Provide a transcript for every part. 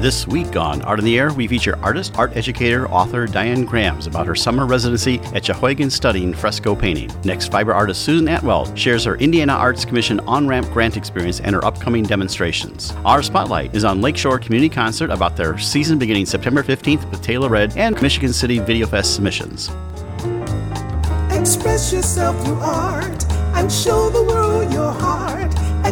This week on Art in the Air, we feature artist, art educator, author Diane Grams about her summer residency at Skowhegan studying fresco painting. Next, fiber artist Susan Atwell shares her Indiana Arts Commission on ramp grant experience and her upcoming demonstrations. Our spotlight is on Lakeshore Community Concert about their season beginning September 15th with Taylor Red and Michigan City Video Fest submissions. Express yourself through art and show the world your heart.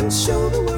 and show the world.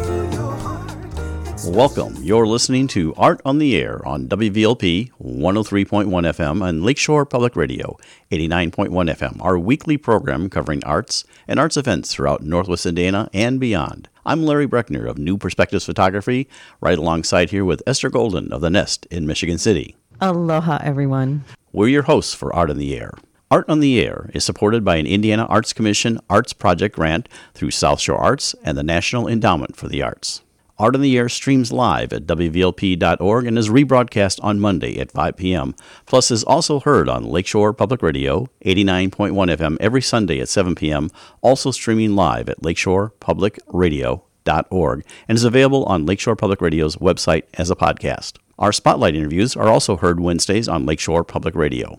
Welcome. You're listening to Art on the Air on WVLP 103.1 FM and Lakeshore Public Radio 89.1 FM, our weekly program covering arts and arts events throughout Northwest Indiana and beyond. I'm Larry Brechner of New Perspectives Photography, right alongside here with Esther Golden of The Nest in Michigan City. Aloha, everyone. We're your hosts for Art on the Air. Art on the Air is supported by an Indiana Arts Commission Arts Project grant through South Shore Arts and the National Endowment for the Arts. Art on the Air streams live at WVLP.org and is rebroadcast on Monday at 5 p.m. Plus is also heard on Lakeshore Public Radio, 89.1 FM every Sunday at 7 p.m., also streaming live at lakeshorepublicradio.org and is available on Lakeshore Public Radio's website as a podcast. Our spotlight interviews are also heard Wednesdays on Lakeshore Public Radio.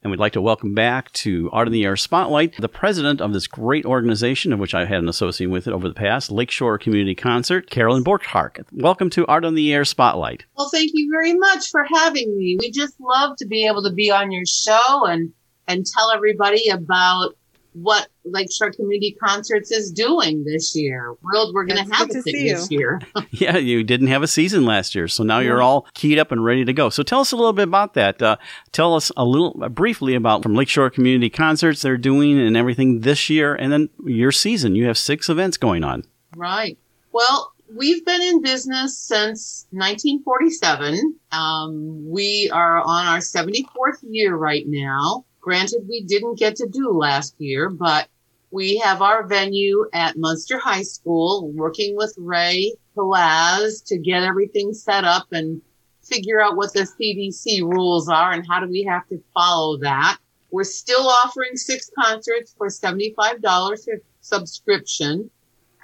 And we'd like to welcome back to Art in the Air Spotlight the president of this great organization, of which I had an associate with it over the past, Lakeshore Community Concert, Carolyn Borchardt. Welcome to Art on the Air Spotlight. Well, thank you very much for having me. We just love to be able to be on your show and and tell everybody about what Lakeshore Community Concerts is doing this year. Thrilled we're going It's to have a to thing see this year. Yeah, you didn't have a season last year, so now you're all keyed up and ready to go. So tell us a little bit about that. Uh, tell us a little uh, briefly about from Lakeshore Community Concerts they're doing and everything this year, and then your season. You have six events going on. Right. Well, we've been in business since 1947. Um, we are on our 74th year right now. Granted, we didn't get to do last year, but we have our venue at Munster High School, working with Ray Pelaz to get everything set up and figure out what the CDC rules are and how do we have to follow that. We're still offering six concerts for $75 for subscription.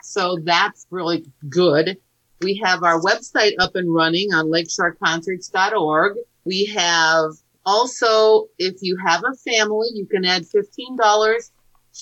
So that's really good. We have our website up and running on lakeshoreconcerts.org. We have also, if you have a family, you can add $15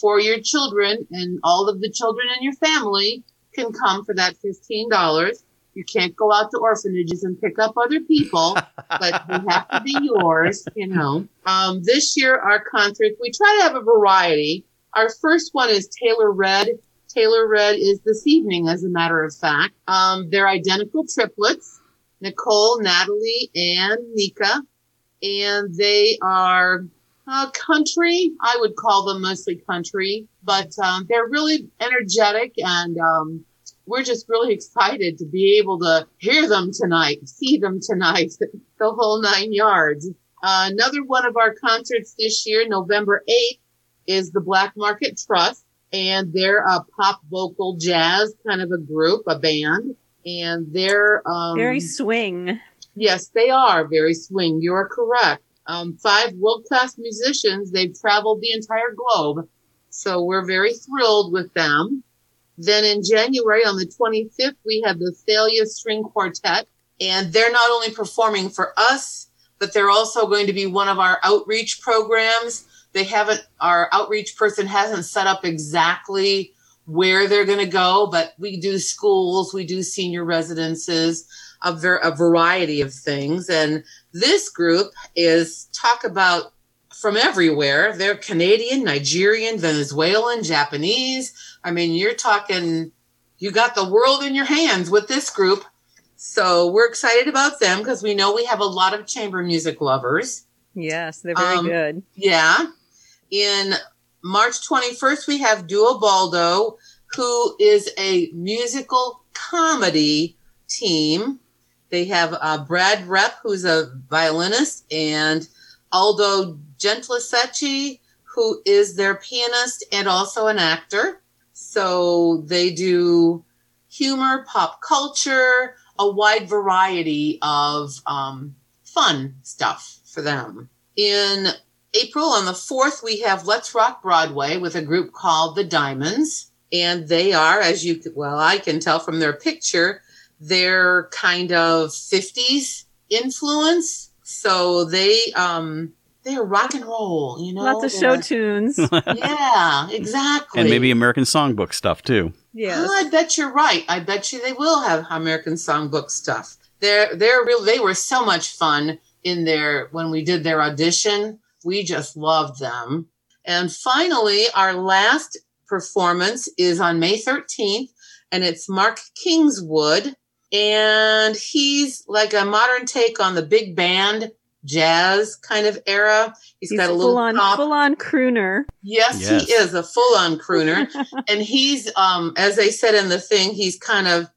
for your children and all of the children in your family can come for that $15. You can't go out to orphanages and pick up other people, but they have to be yours, you know. Um, this year, our concerts, we try to have a variety. Our first one is Taylor Red. Taylor Red is this evening, as a matter of fact. Um, they're identical triplets, Nicole, Natalie, and Nika. And they are uh, country. I would call them mostly country, but um, they're really energetic and um, we're just really excited to be able to hear them tonight, see them tonight, the whole nine yards. Uh, another one of our concerts this year, November 8th, is the Black Market Trust, and they're a pop vocal jazz kind of a group, a band, and they're um, Very swing. Yes, they are very swing. You're correct. Um, five world class musicians. They've traveled the entire globe. So we're very thrilled with them. Then in January on the 25th, we have the Thalea String Quartet and they're not only performing for us, but they're also going to be one of our outreach programs. They haven't, our outreach person hasn't set up exactly where they're going to go, but we do schools, we do senior residences, a, ver- a variety of things. And this group is talk about from everywhere. They're Canadian, Nigerian, Venezuelan, Japanese. I mean, you're talking, you got the world in your hands with this group. So we're excited about them because we know we have a lot of chamber music lovers. Yes, they're very Um, good. Yeah. In March 21st, we have Duo Baldo, who is a musical comedy team. They have uh, Brad Repp, who's a violinist, and Aldo Gentileschi, who is their pianist and also an actor. So they do humor, pop culture, a wide variety of um, fun stuff for them. In April on the 4th, we have Let's Rock Broadway with a group called The Diamonds. And they are, as you well, I can tell from their picture, they're kind of 50s influence. So they, um, they're rock and roll, you know? Lots of show They're- tunes. Yeah, exactly. And maybe American Songbook stuff too. Yeah. Oh, I bet you're right. I bet you they will have American Songbook stuff. They're they're real. They were so much fun in their when we did their audition. We just loved them. And finally, our last performance is on May 13th, and it's Mark Kingswood, and he's like a modern take on the big band jazz kind of era. He's he's got a little full on, pop. full on crooner. Yes, Yes. he is a full-on crooner, and he's, um, as they said in the thing, he's kind of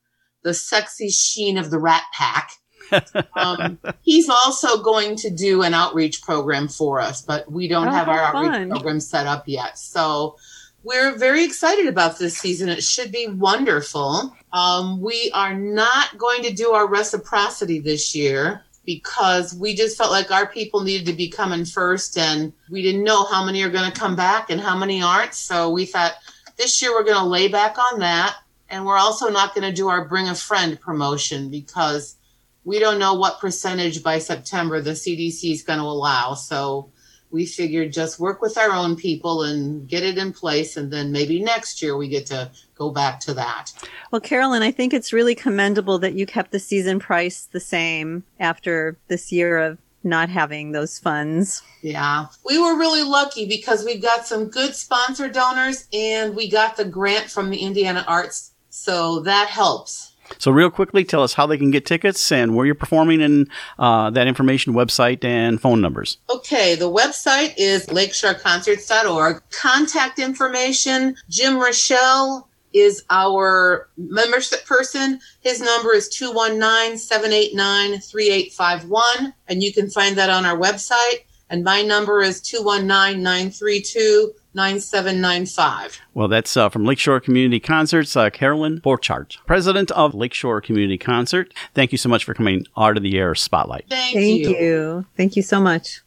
the sexy sheen of the Rat Pack. um, he's also going to do an outreach program for us, but we don't Oh, have our how outreach fun. program set up yet. So we're very excited about this season. It should be wonderful. Um, we are not going to do our reciprocity this year because we just felt like our people needed to be coming first and we didn't know how many are going to come back and how many aren't. So we thought this year we're going to lay back on that. And we're also not going to do our bring a friend promotion because we don't know what percentage by September the CDC is going to allow. So we figured just work with our own people and get it in place. And then maybe next year we get to go back to that. Well, Carolyn, I think it's really commendable that you kept the season price the same after this year of not having those funds. Yeah, we were really lucky because we got some good sponsor donors and we got the grant from the Indiana Arts. So that helps. So, real quickly, tell us how they can get tickets and where you're performing and uh, that information, website, and phone numbers. Okay, the website is lakeshoreconcerts.org. Contact information Jim Rochelle is our membership person. His number is 219 789 3851, and you can find that on our website. And my number is 219 932 9795. Well, that's uh, from Lakeshore Community Concerts, uh, Carolyn Borchardt, president of Lakeshore Community Concert. Thank you so much for coming Art of the Air Spotlight. Thank, Thank you. you. Thank you so much.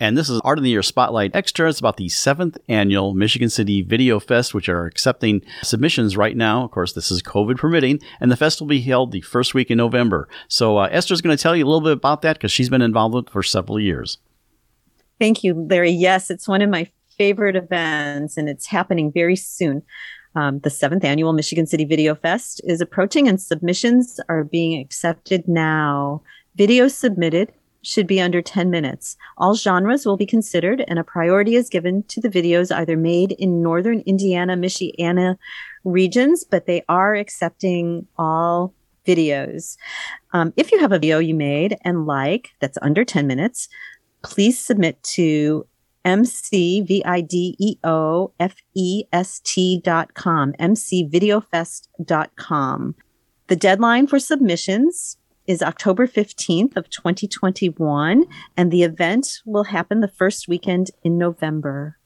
And this is Art of the Year Spotlight Extra. It's about the seventh annual Michigan City Video Fest, which are accepting submissions right now. Of course, this is COVID permitting, and the fest will be held the first week in November. So uh, Esther's going to tell you a little bit about that because she's been involved with it for several years. Thank you, Larry. Yes, it's one of my favorite events, and it's happening very soon. Um, the seventh annual Michigan City Video Fest is approaching, and submissions are being accepted now. Videos submitted should be under 10 minutes. All genres will be considered, and a priority is given to the videos either made in northern Indiana, Michiana regions, but they are accepting all videos. Um, if you have a video you made and like that's under 10 minutes, please submit to mcvideo-fest dot com. The deadline for submissions is October 15th of 2021, and the event will happen the first weekend in November.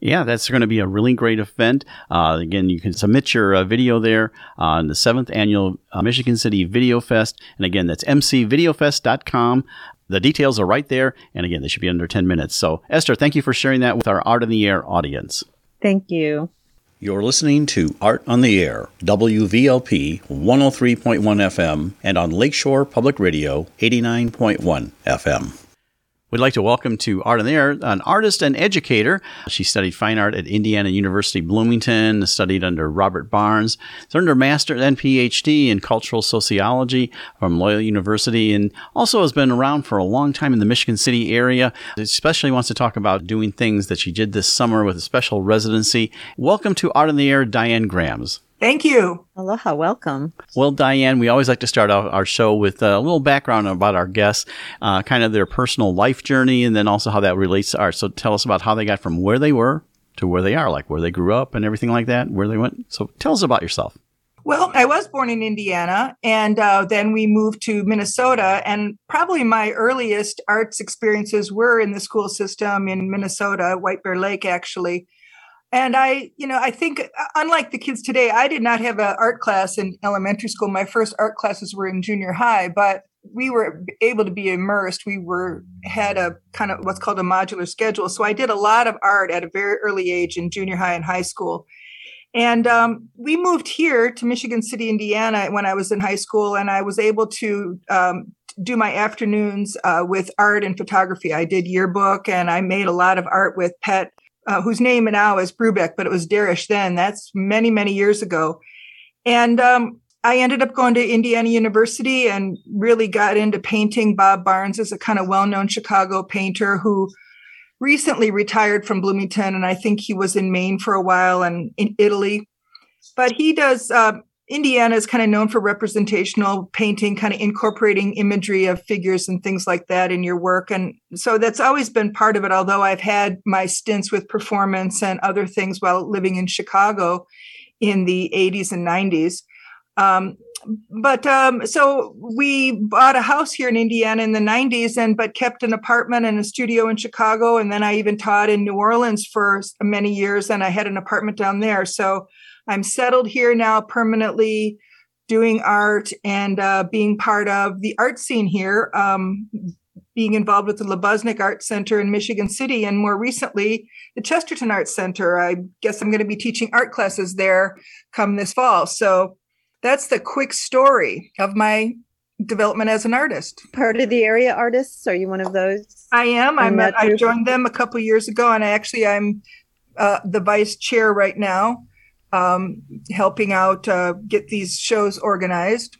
Yeah, that's going to be a really great event. Uh, again, you can submit your uh, video there on the seventh annual uh, Michigan City Video Fest. And again, that's mcvideofest.com. The details are right there. And again, they should be under 10 minutes. So, Esther, thank you for sharing that with our Art in the Air audience. Thank you. You're listening to Art on the Air, WVLP 103.1 FM, and on Lakeshore Public Radio 89.1 FM. We'd like to welcome to Art in the Air an artist and educator. She studied fine art at Indiana University Bloomington, studied under Robert Barnes, earned her master's and PhD in cultural sociology from Loyola University, and also has been around for a long time in the Michigan City area. Especially wants to talk about doing things that she did this summer with a special residency. Welcome to Art in the Air, Diane Grams. Thank you. Aloha, welcome. Well, Diane, we always like to start out our show with a little background about our guests, uh, kind of their personal life journey, and then also how that relates to art. So tell us about how they got from where they were to where they are, like where they grew up and everything like that, where they went. So tell us about yourself. Well, I was born in Indiana, and uh, then we moved to Minnesota. And probably my earliest arts experiences were in the school system in Minnesota, White Bear Lake, actually. And I, you know, I think uh, unlike the kids today, I did not have an art class in elementary school. My first art classes were in junior high, but we were able to be immersed. We were had a kind of what's called a modular schedule. So I did a lot of art at a very early age in junior high and high school. And um, we moved here to Michigan City, Indiana, when I was in high school, and I was able to um, do my afternoons uh, with art and photography. I did yearbook, and I made a lot of art with pet uh, whose name now is Brubeck, but it was Darish then. That's many, many years ago. And um, I ended up going to Indiana University and really got into painting. Bob Barnes is a kind of well known Chicago painter who recently retired from Bloomington. And I think he was in Maine for a while and in Italy. But he does uh, Indiana is kind of known for representational painting, kind of incorporating imagery of figures and things like that in your work. And so that's always been part of it, although I've had my stints with performance and other things while living in Chicago in the 80s and 90s. Um, but um, so we bought a house here in Indiana in the 90s and but kept an apartment and a studio in Chicago and then I even taught in New Orleans for many years and I had an apartment down there so I'm settled here now permanently, doing art and uh, being part of the art scene here, um, being involved with the Lubeznik Art Center in Michigan City, and more recently, the Chesterton Art Center. I guess I'm going to be teaching art classes there come this fall. So that's the quick story of my development as an artist. Part of the area artists? Are you one of those? I am. I'm. A, I joined them a couple years ago, and I actually I'm uh, the vice chair right now um, helping out uh, get these shows organized.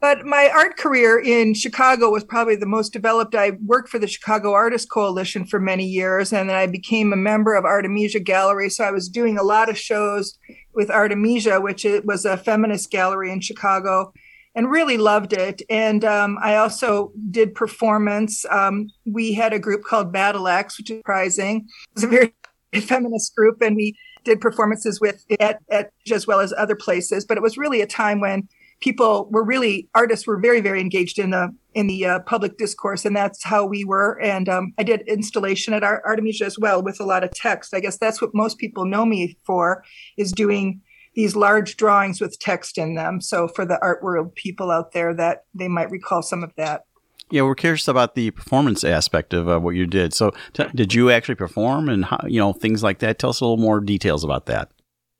But my art career in Chicago was probably the most developed. I worked for the Chicago Artist Coalition for many years, and then I became a member of Artemisia Gallery. So I was doing a lot of shows with Artemisia, which was a feminist gallery in Chicago, and really loved it. And um, I also did performance. Um, we had a group called Battle Axe, which is surprising. It was a very feminist group, and we did performances with at, at as well as other places. But it was really a time when people were really artists were very very engaged in the in the uh, public discourse, and that's how we were. And um, I did installation at Ar- Artemisia as well with a lot of text. I guess that's what most people know me for is doing these large drawings with text in them. So for the art world people out there, that they might recall some of that. Yeah, we're curious about the performance aspect of uh, what you did. So, t- did you actually perform and how, you know things like that? Tell us a little more details about that.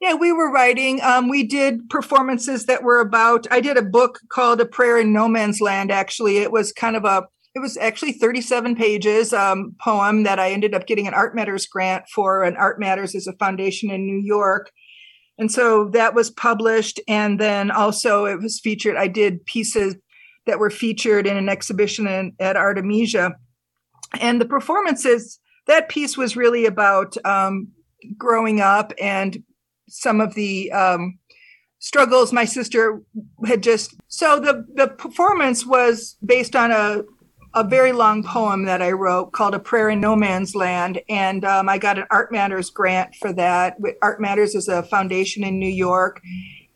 Yeah, we were writing. Um, we did performances that were about. I did a book called "A Prayer in No Man's Land." Actually, it was kind of a. It was actually 37 pages um, poem that I ended up getting an Art Matters grant for. And Art Matters is a foundation in New York, and so that was published. And then also it was featured. I did pieces that were featured in an exhibition in, at Artemisia. And the performances, that piece was really about um, growing up and some of the um, struggles my sister had just. So the, the performance was based on a, a very long poem that I wrote called A Prayer in No Man's Land. And um, I got an Art Matters grant for that. Art Matters is a foundation in New York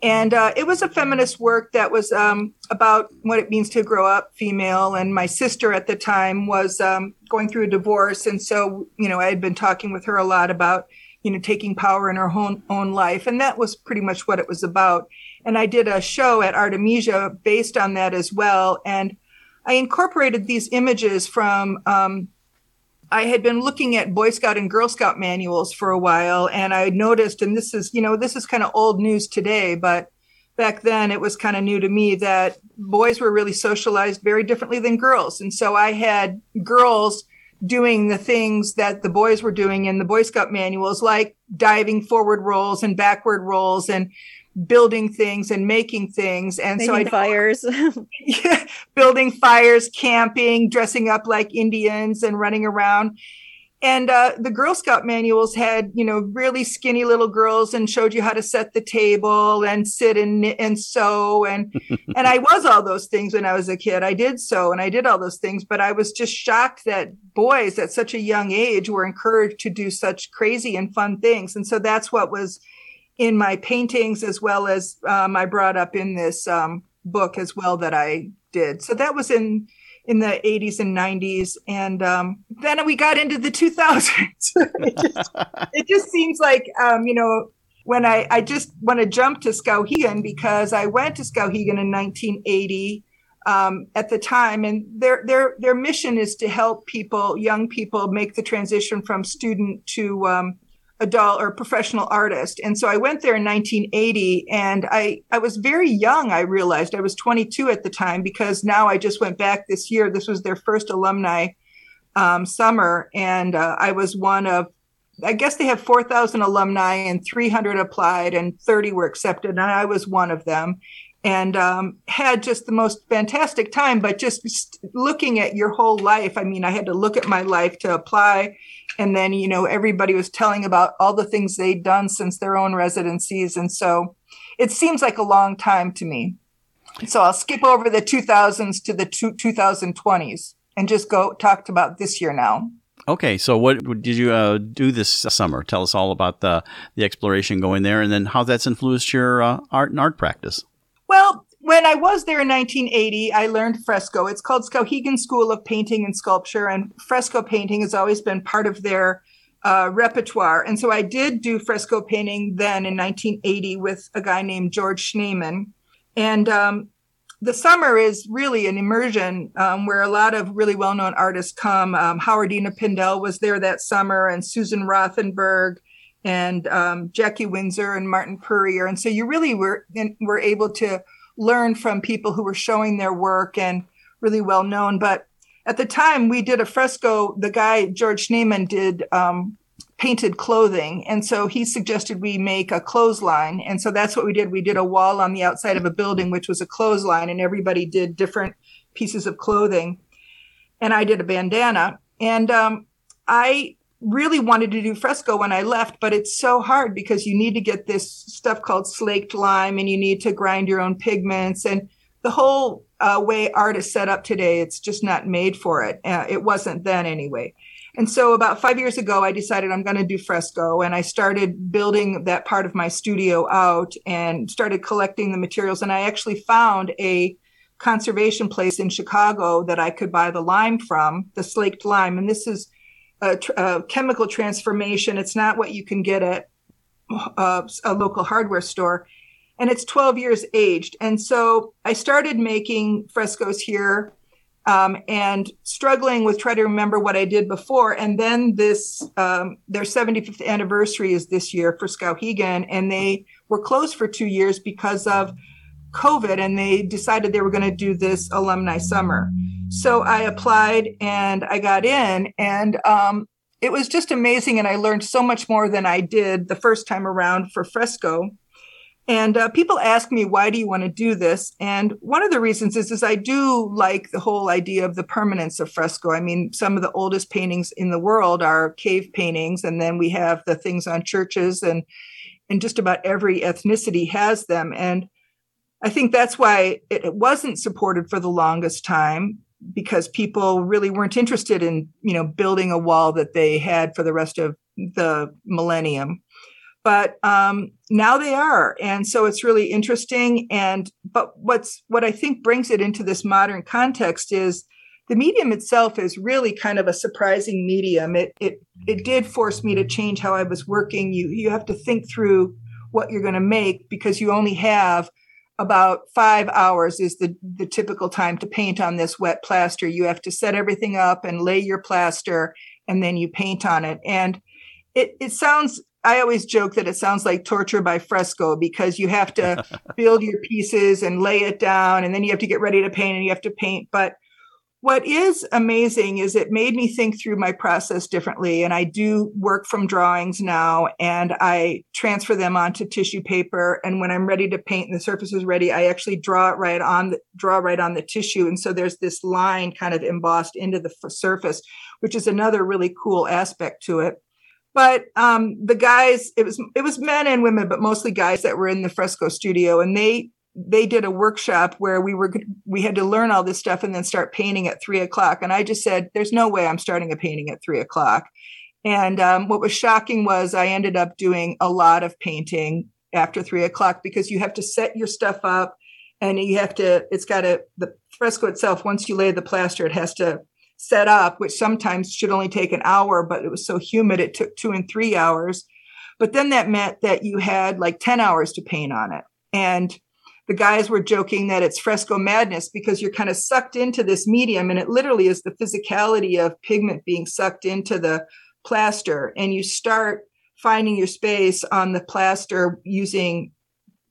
and uh, it was a feminist work that was um, about what it means to grow up female. And my sister at the time was um, going through a divorce. And so you know i had been talking with her a lot about you know taking power in her own, own life. And that was pretty much what it was about. And i did a show at artemisia based on that as well. And i incorporated these images from um, I had been looking at Boy Scout and Girl Scout manuals for a while, and I noticed, and this is, you know, this is kind of old news today, but back then it was kind of new to me that boys were really socialized very differently than girls. And so I had girls doing the things that the boys were doing in the Boy Scout manuals, like diving forward rolls and backward rolls and building things and making things. And Making so I fires. yeah, building fires, camping, dressing up like Indians and running around. And uh, the Girl Scout manuals had, you know, really skinny little girls and showed you how to set the table and sit and knit and sew. And and I was all those things when I was a kid. I did sew and I did all those things, but I was just shocked that boys at such a young age were encouraged to do such crazy and fun things. And so that's what was in my paintings as well as um, I brought up in this um, book as well that I did. So that was in in the 80s and 90s, and um, then we got into the 2000s. it, just, it just seems like um, you know when I I just want to jump to Skowhegan because I went to Skowhegan in 1980. Um, at the time, and their their their mission is to help people, young people, make the transition from student to um, adult or professional artist. And so I went there in 1980 and I, I was very young. I realized I was 22 at the time because now I just went back this year. This was their first alumni um, summer. And uh, I was one of, I guess they have 4,000 alumni and 300 applied and 30 were accepted. And I was one of them and um, had just the most fantastic time. But just looking at your whole life, I mean, I had to look at my life to apply. And then, you know, everybody was telling about all the things they'd done since their own residencies. And so it seems like a long time to me. So I'll skip over the 2000s to the two, 2020s and just go talk about this year now. Okay, so what did you uh, do this summer? Tell us all about the the exploration going there, and then how that's influenced your uh, art and art practice. Well, when I was there in 1980, I learned fresco. It's called Skowhegan School of Painting and Sculpture, and fresco painting has always been part of their uh, repertoire. And so I did do fresco painting then in 1980 with a guy named George Schneeman. And um, the summer is really an immersion um, where a lot of really well known artists come. Um, Howardena Pindell was there that summer, and Susan Rothenberg and um, Jackie Winsor and Martin Puryear. And so you really were were able to learn from people who were showing their work and really well known. But at the time, we did a fresco. The guy George Schneeman did um, painted clothing, and so he suggested we make a clothesline. And so that's what we did. We did a wall on the outside of a building, which was a clothesline, and everybody did different pieces of clothing. And I did a bandana, and um, I really wanted to do fresco when I left, but it's so hard because you need to get this stuff called slaked lime and you need to grind your own pigments. And the whole uh, way art is set up today, it's just not made for it. Uh, it wasn't then anyway. And so about five years ago, I decided I'm going to do fresco. And I started building that part of my studio out and started collecting the materials. And I actually found a conservation place in Chicago that I could buy the lime from, the slaked lime. And this is a, a chemical transformation. It's not what you can get at uh, a local hardware store. And it's 12 years aged. And so I started making frescoes here um, and struggling with trying to remember what I did before. And then this, um, their 75th anniversary is this year for Skowhegan, and they were closed for two years because of COVID, and they decided they were going to do this alumni summer. So I applied and I got in, and um, it was just amazing. And I learned so much more than I did the first time around for fresco. And uh, people ask me, why do you want to do this? And one of the reasons is, is I do like the whole idea of the permanence of fresco. I mean, some of the oldest paintings in the world are cave paintings, and then we have the things on churches, and and just about every ethnicity has them. And I think that's why it, it wasn't supported for the longest time because people really weren't interested in you know building a wall that they had for the rest of the millennium. But um, now they are. And so it's really interesting. And but what's what i think brings it into this modern context is the medium itself is really kind of a surprising medium. It it it did force me to change how i was working. You you have to think through what you're going to make because you only have about five hours is the, the typical time to paint on this wet plaster. You have to set everything up and lay your plaster, and then you paint on it. And it, it sounds, I always joke that it sounds like torture by fresco because you have to build your pieces and lay it down, and then you have to get ready to paint and you have to paint. But what is amazing is it made me think through my process differently and i do work from drawings now and i transfer them onto tissue paper and when i'm ready to paint and the surface is ready i actually draw it right on the draw right on the tissue and so there's this line kind of embossed into the surface which is another really cool aspect to it. But um, the guys it was it was men and women but mostly guys that were in the fresco studio and they they did a workshop where we were we had to learn all this stuff and then start painting at three o'clock. And i just said there's no way i'm starting a painting at three o'clock. And um, what was shocking was i ended up doing a lot of painting after three o'clock because you have to set your stuff up and you have to it's got to the fresco itself once you lay the plaster it has to set up which sometimes should only take an hour but it was so humid it took two and three hours. But then that meant that you had like 10 hours to paint on it. And the guys were joking that it's fresco madness because you're kind of sucked into this medium and it literally is the physicality of pigment being sucked into the plaster. And you start finding your space on the plaster using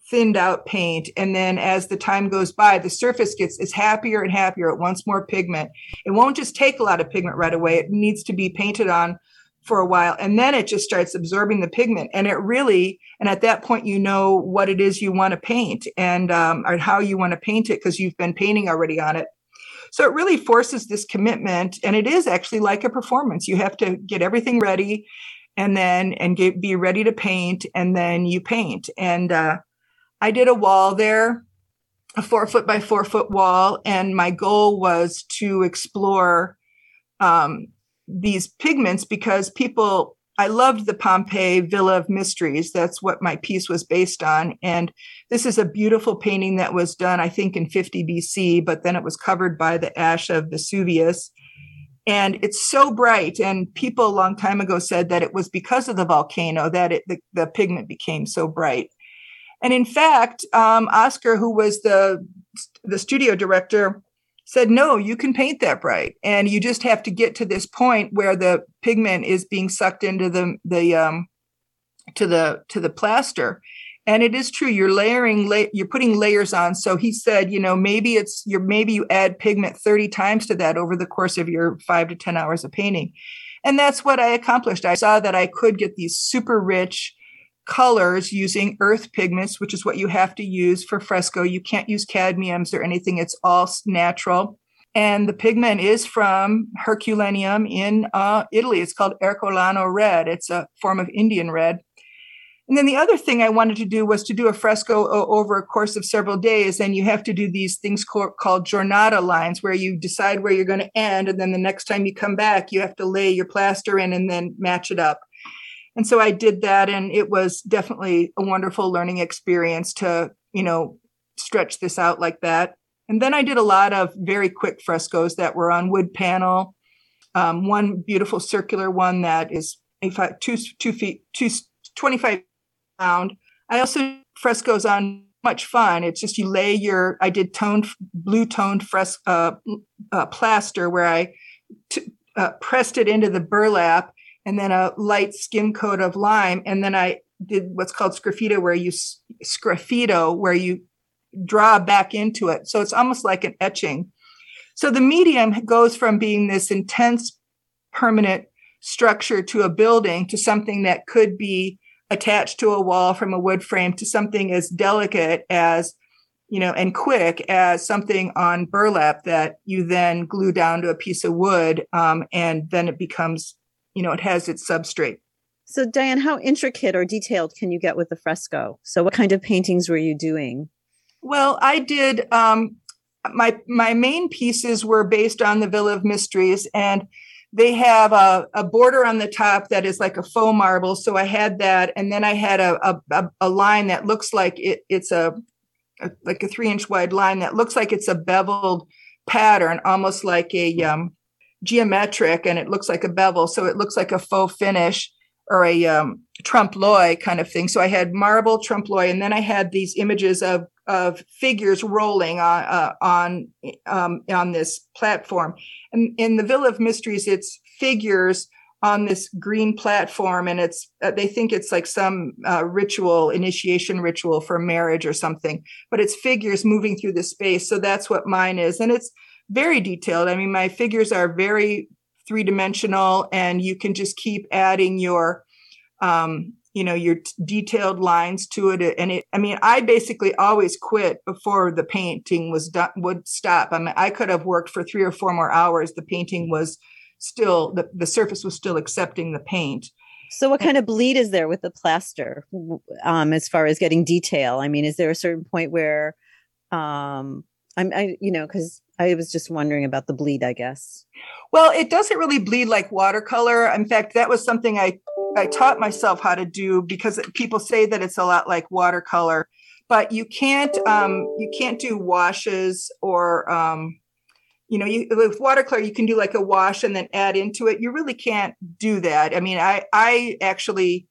thinned out paint. And then as the time goes by the surface gets is happier and happier. It wants more pigment. It won't just take a lot of pigment right away. It needs to be painted on for a while and then it just starts absorbing the pigment and it really and at that point you know what it is you want to paint and um, or how you want to paint it because you've been painting already on it. So it really forces this commitment and it is actually like a performance. You have to get everything ready and then and get be ready to paint and then you paint. And uh, i did a wall there a four foot by four foot wall and my goal was to explore um, these pigments because people I loved the Pompeii Villa of Mysteries. That's what my piece was based on. And this is a beautiful painting that was done, I think, in 50 BC, but then it was covered by the ash of Vesuvius. And it's so bright. And people a long time ago said that it was because of the volcano that it, the, the pigment became so bright. And in fact, um, Oscar, who was the, the studio director, said, no, you can paint that bright. And you just have to get to this point where the pigment is being sucked into the, the, um, to the, to the plaster. And it is true. You're layering, la- you're putting layers on. So he said, you know, maybe it's your, maybe you add pigment 30 times to that over the course of your five to 10 hours of painting. And that's what I accomplished. I saw that I could get these super rich, colors using earth pigments, which is what you have to use for fresco. You can't use cadmiums or anything, it's all natural. And the pigment is from Herculaneum in uh, Italy. It's called Ercolano red. It's a form of Indian red. And then the other thing I wanted to do was to do a fresco over a course of several days. And you have to do these things called, giornata lines where you decide where you're going to end. And then the next time you come back, you have to lay your plaster in and then match it up. And so I did that, and it was definitely a wonderful learning experience to, you know, stretch this out like that. And then I did a lot of very quick frescoes that were on wood panel. Um, one beautiful circular one that is two, two feet, two, 25 pound. I also frescoes on much fun. It's just you lay your, I did toned, blue toned fres, uh, uh, plaster where I t- uh, pressed it into the burlap and then a light skim coat of lime. And then I did what's called sgraffito, where you sgraffito, where you draw back into it. So it's almost like an etching. So the medium goes from being this intense, permanent structure to a building to something that could be attached to a wall from a wood frame to something as delicate as you know and quick as something on burlap that you then glue down to a piece of wood um, and then it becomes you know it has its substrate. So diane how intricate or detailed can you get with the fresco? So what kind of paintings were you doing? Well i did um my my main pieces were based on the villa of mysteries and they have a, a border on the top that is like a faux marble. So i had that and then i had a, a, a line that looks like it, it's a, a like a three inch wide line that looks like it's a beveled pattern almost like a um, geometric and it looks like a bevel. So it looks like a faux finish or a um, trompe l'oeil kind of thing. So I had marble trompe l'oeil, and then I had these images of of figures rolling on uh, on um, on this platform. And in the Villa of Mysteries, it's figures on this green platform, and it's uh, they think it's like some uh, ritual, initiation ritual for marriage or something. But it's figures moving through the space. So that's what mine is, and it's very detailed. I mean, my figures are very three dimensional, and you can just keep adding your, um, you know, your t- detailed lines to it. And it, I mean, I basically always quit before the painting was done, would stop. I mean, I could have worked for three or four more hours. The painting was still, the, the surface was still accepting the paint. So, what kind of bleed is there with the plaster um, as far as getting detail? I mean, is there a certain point where um, I'm, I, you know, because I was just wondering about the bleed, I guess. Well, it doesn't really bleed like watercolor. In fact, that was something I I taught myself how to do because people say that it's a lot like watercolor, but you can't um, you can't do washes or um, you know you, with watercolor you can do like a wash and then add into it. You really can't do that. I mean, I I actually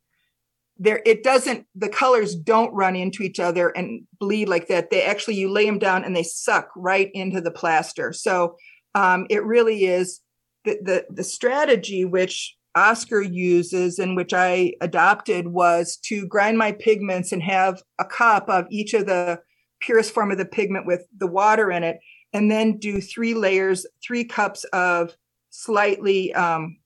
there it doesn't the colors don't run into each other and bleed like that. They actually you lay them down and they suck right into the plaster. So um, it really is the, the the strategy which oscar uses and which i adopted was to grind my pigments and have a cup of each of the purest form of the pigment with the water in it and then do three layers three cups of slightly um,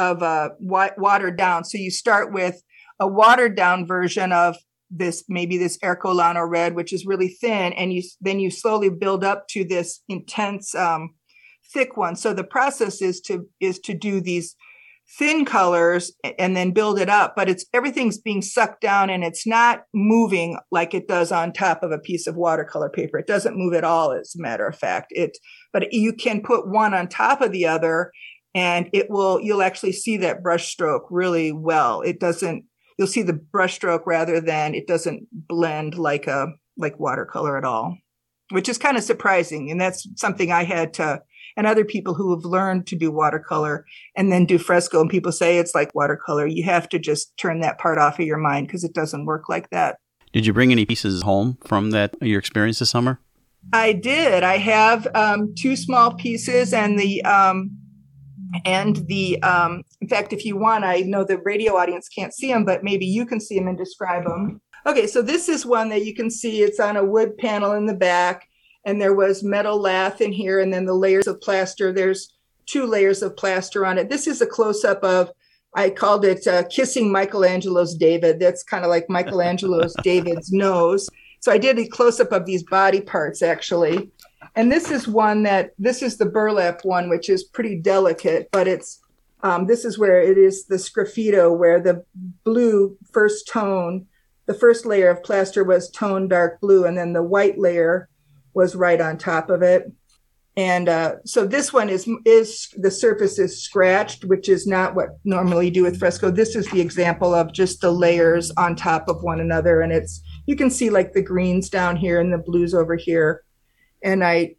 of uh, watered down. So you start with a watered down version of this maybe this Ercolano red, which is really thin, and you then you slowly build up to this intense um, thick one. So the process is to is to do these thin colors and then build it up, but it's everything's being sucked down and it's not moving like it does on top of a piece of watercolor paper. It doesn't move at all, as a matter of fact. It but you can put one on top of the other and it will you'll actually see that brush stroke really well. It doesn't you'll see the brushstroke rather than it doesn't blend like a like watercolor at all, which is kind of surprising. And that's something I had to and other people who have learned to do watercolor and then do fresco and people say it's like watercolor. You have to just turn that part off of your mind because it doesn't work like that. Did you bring any pieces home from that your experience this summer? I did. I have um, two small pieces and the um, and the um, in fact if you want i know the radio audience can't see them but maybe you can see them and describe them okay so this is one that you can see. It's on a wood panel in the back and there was metal lath in here and then the layers of plaster. There's two layers of plaster on it. This is a close-up of i called it uh, kissing michelangelo's david. That's kind of like michelangelo's david's nose. So i did a close-up of these body parts actually and this is one that this is the burlap one, which is pretty delicate, but it's um, this is where it is the sgraffito, where the blue first tone, the first layer of plaster was tone dark blue, and then the white layer was right on top of it. And uh, so this one is is the surface is scratched, which is not what normally do with fresco. This is the example of just the layers on top of one another, and it's you can see like the greens down here and the blues over here and I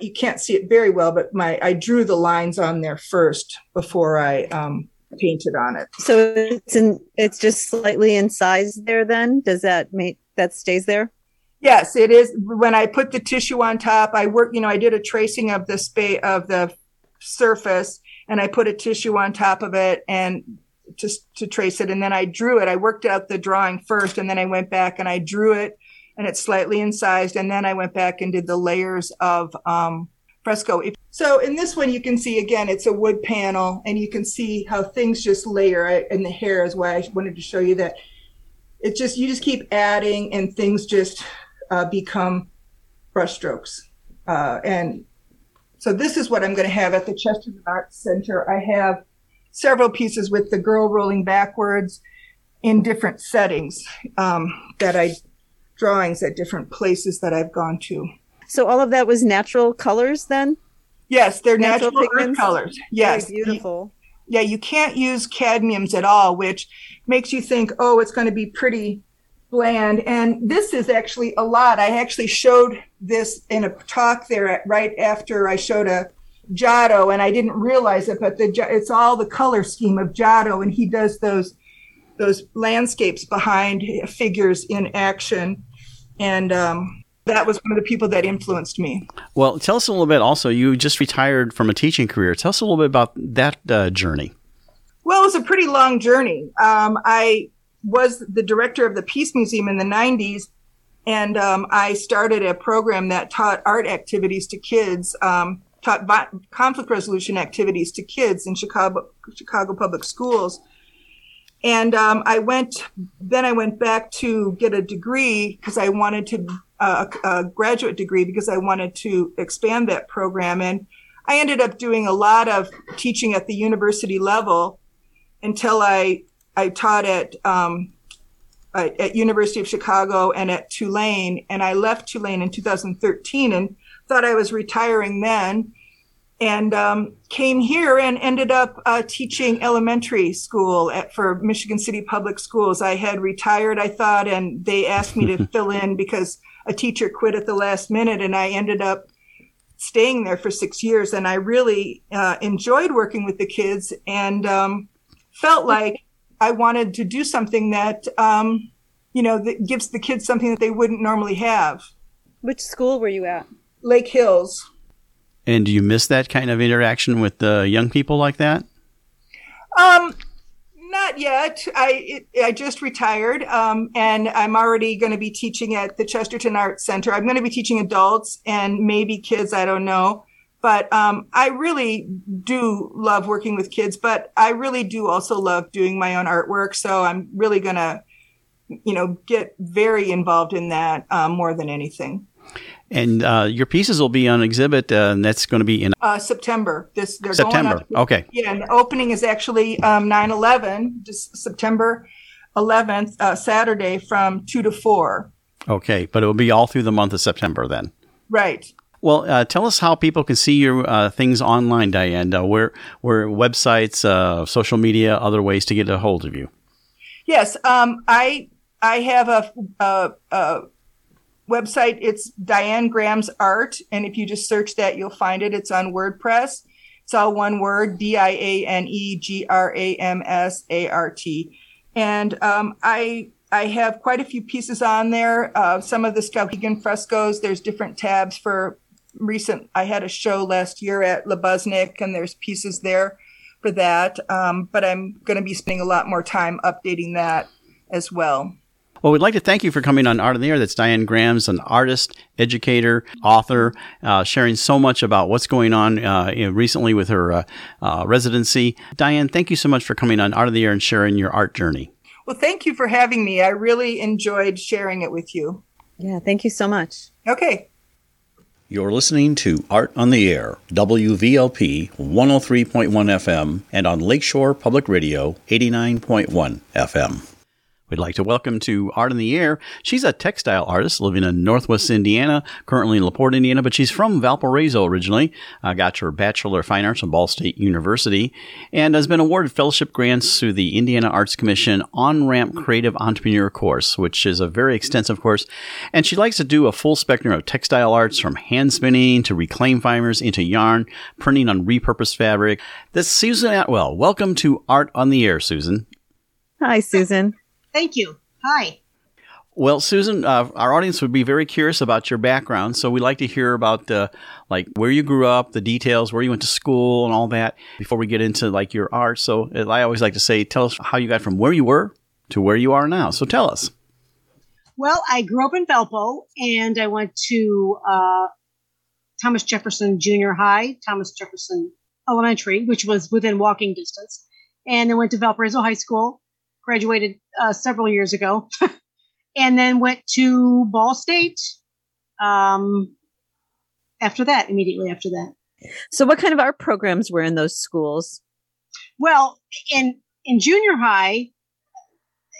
you can't see it very well, but my I drew the lines on there first before I um, painted on it. So it's in it's just slightly incised there. Then does that make that stays there? Yes, it is. When I put the tissue on top, I work. You know, I did a tracing of the space of the surface, and I put a tissue on top of it, and just to trace it, and then I drew it. I worked out the drawing first, and then I went back and I drew it and it's slightly incised. And then I went back and did the layers of um, fresco. So in this one, you can see again, it's a wood panel, and you can see how things just layer. And the hair is why I wanted to show you that. It just you just keep adding, and things just uh, become brushstrokes. Uh, and so this is what I'm going to have at the Chesterton Arts Center. I have several pieces with the girl rolling backwards in different settings um, that I drawings at different places that I've gone to. So all of that was natural colors then? Yes, they're natural, natural colors. Yes. Very beautiful. Yeah, you can't use cadmiums at all, which makes you think, oh, it's going to be pretty bland. And this is actually a lot. I actually showed this in a talk there at, right after I showed a Giotto, and I didn't realize it, but the it's all the color scheme of Giotto, and he does those those landscapes behind figures in action and um, that was one of the people that influenced me. Well, tell us a little bit. Also, you just retired from a teaching career. Tell us a little bit about that uh, journey. Well, it was a pretty long journey. Um, I was the director of the Peace Museum in the '90s, and um, I started a program that taught art activities to kids. Um, taught vi- conflict resolution activities to kids in Chicago Chicago public schools. And um, I went, then I went back to get a degree because I wanted to, uh, a graduate degree because I wanted to expand that program. And I ended up doing a lot of teaching at the university level until I, I taught at, um, at University of Chicago and at Tulane. And I left Tulane in 2013 and thought I was retiring then and um, came here and ended up uh, teaching elementary school at, for Michigan City Public Schools. I had retired, I thought, and they asked me to fill in because a teacher quit at the last minute, and I ended up staying there for six years. And I really uh, enjoyed working with the kids and um, felt like I wanted to do something that, um, you know, that gives the kids something that they wouldn't normally have. Which school were you at? Lake Hills. And do you miss that kind of interaction with the young people like that? Um, not yet. I it, I just retired, um, and I'm already going to be teaching at the Chesterton Arts Center. I'm going to be teaching adults and maybe kids. I don't know, but um, I really do love working with kids. But I really do also love doing my own artwork. So I'm really going to, you know, get very involved in that um, more than anything. And uh, your pieces will be on exhibit, uh, and that's going to be in uh, September. This they're September. Going okay. Yeah, and the opening is actually um, 9/11, just September 11th, uh, Saturday from two to four. Okay, but it will be all through the month of September then. Right. Well, uh, tell us how people can see your uh, things online, Diane. Uh, where, where websites, uh, social media, other ways to get a hold of you. Yes, um, I I have a, a, a website. It's Diane Grams Art. And if you just search that, you'll find it. It's on WordPress. It's all one word, D I A N E G R A M S A R T. And um, I I have quite a few pieces on there. Uh, some of the Skowhegan frescoes. There's different tabs for recent. I had a show last year at Lubeznik, and there's pieces there for that. Um, but I'm going to be spending a lot more time updating that as well. Well, we'd like to thank you for coming on Art on the Air. That's Diane Grams an artist, educator, author, uh, sharing so much about what's going on uh, you know, recently with her uh, uh, residency. Diane, thank you so much for coming on Art of the Air and sharing your art journey. Well, thank you for having me. I really enjoyed sharing it with you. Yeah, thank you so much. Okay. You're listening to Art on the Air, WVLP 103.1 FM, and on Lakeshore Public Radio 89.1 FM. We'd like to welcome to Art in the Air. She's a textile artist living in Northwest Indiana, currently in LaPorte, Indiana, but she's from Valparaiso originally. Uh, got her Bachelor of Fine Arts from Ball State University and has been awarded fellowship grants through the Indiana Arts Commission On Ramp Creative Entrepreneur course, which is a very extensive course. And she likes to do a full spectrum of textile arts from hand spinning to reclaim fibers into yarn, printing on repurposed fabric. This is Susan Atwell. Welcome to Art on the Air, Susan. Hi, Susan. Thank you. Hi. Well, Susan, uh, our audience would be very curious about your background, so we'd like to hear about uh, like where you grew up, the details, where you went to school, and all that before we get into like your art. So, I always like to say, tell us how you got from where you were to where you are now. So, tell us. Well, I grew up in Valpo, and I went to uh, Thomas Jefferson Junior High, Thomas Jefferson Elementary, which was within walking distance, and then went to Valparaiso High School graduated uh, several years ago, and then went to Ball State. Um, after that, immediately after that. So, what kind of art programs were in those schools? Well, in in junior high,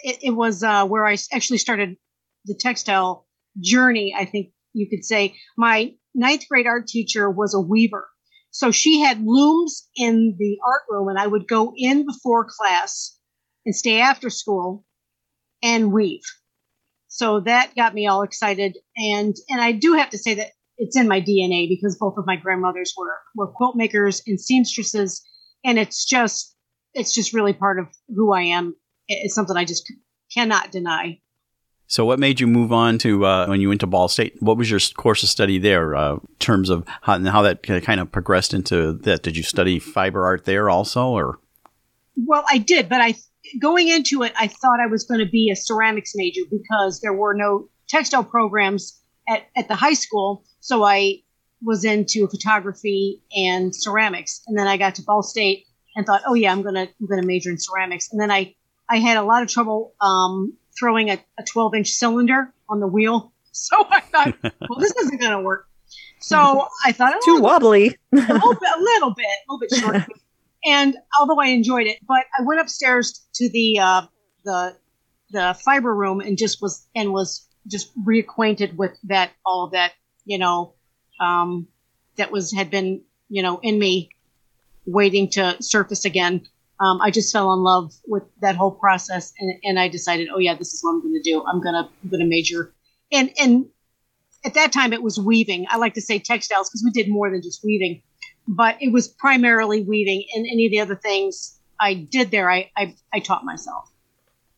it, it was uh, where I actually started the textile journey. I think you could say my ninth grade art teacher was a weaver, so she had looms in the art room, and I would go in before class and stay after school and weave. So that got me all excited. And and I do have to say that it's in my DNA because both of my grandmothers were were quilt makers and seamstresses, and it's just it's just really part of who I am. It's something I just cannot deny. So, what made you move on to uh, when you went to Ball State? What was your course of study there? Uh, in terms of how, and how that kind of progressed into that? Did you study fiber art there also, or? Well, I did, but I going into it, I thought I was going to be a ceramics major because there were no textile programs at, at the high school. So I was into photography and ceramics, and then I got to Ball State and thought, oh yeah, I'm gonna I'm gonna major in ceramics. And then I I had a lot of trouble um, throwing a, a 12 inch cylinder on the wheel, so I thought, well, this isn't gonna work. So I thought, oh, Too wobbly. a little bit, a little bit, a little bit short. and although I enjoyed it, but I went upstairs to the uh, the the fiber room and just was and was just reacquainted with that all that you know um, that was had been you know in me waiting to surface again. Um, I just fell in love with that whole process, and, and I decided, oh yeah, this is what I'm going to do. I'm gonna I'm gonna major, and and at that time it was weaving. I like to say textiles because we did more than just weaving, but it was primarily weaving, and any of the other things I did there, I I, I taught myself.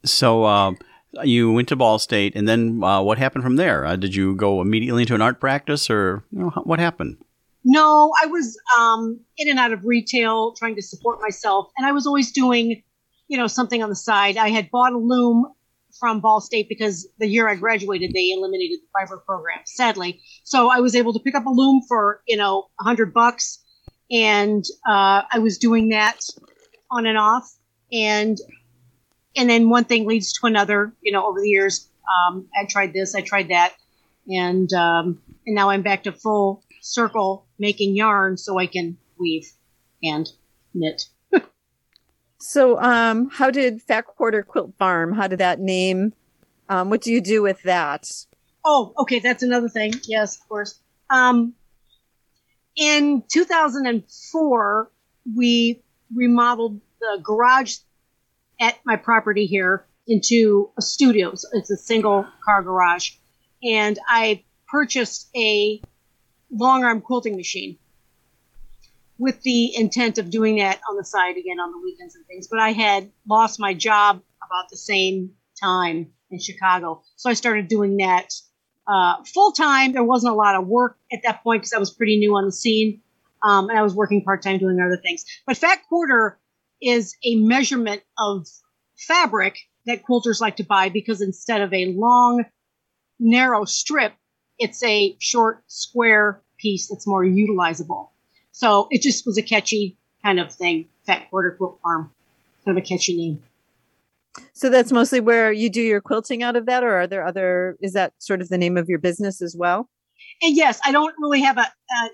So um, you went to Ball State, and then uh, what happened from there? Uh, did you go immediately into an art practice, or you know, what happened? No, I was um, in and out of retail trying to support myself, and I was always doing, you know, something on the side. I had bought a loom from Ball State because the year I graduated, they eliminated the fiber program, sadly. So I was able to pick up a loom for you know a hundred bucks, and uh, I was doing that on and off, and and then one thing leads to another. You know, over the years, um, I tried this, I tried that, and um, and now I'm back to full circle making yarn so I can weave and knit. So, um, how did Fat Quarter Quilt Farm? How did that name? Um, what do you do with that? Oh, okay, that's another thing. Yes, of course. Um, in 2004, we remodeled the garage at my property here into a studio. So It's a single car garage. And I purchased a long arm quilting machine with the intent of doing that on the side again on the weekends and things. But I had lost my job about the same time in Chicago. So I started doing that uh, full time. There wasn't a lot of work at that point because I was pretty new on the scene. Um, and I was working part time doing other things. But fat quarter is a measurement of fabric that quilters like to buy because instead of a long, narrow strip, it's a short, square piece that's more utilizable. So it just was a catchy kind of thing. Fat quarter quilt farm, kind of a catchy name. So that's mostly where you do your quilting out of that, or are there other? Is that sort of the name of your business as well? And yes, I don't really have an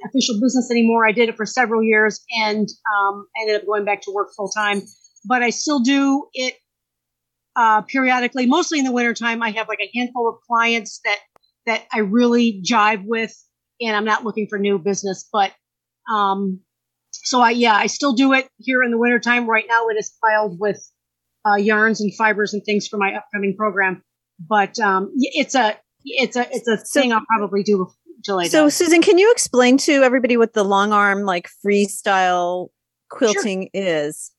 official business anymore. I did it for several years and um, ended up going back to work full time. But I still do it uh, periodically, mostly in the wintertime. I have like a handful of clients that that I really jive with, and I'm not looking for new business. But um, so I yeah, I still do it here in the wintertime. Right now, it is filed with uh, yarns and fibers and things for my upcoming program. But um, it's a it's a it's a So- thing I'll probably do I So, die. Susan, can you explain to everybody what the long arm, like freestyle quilting is?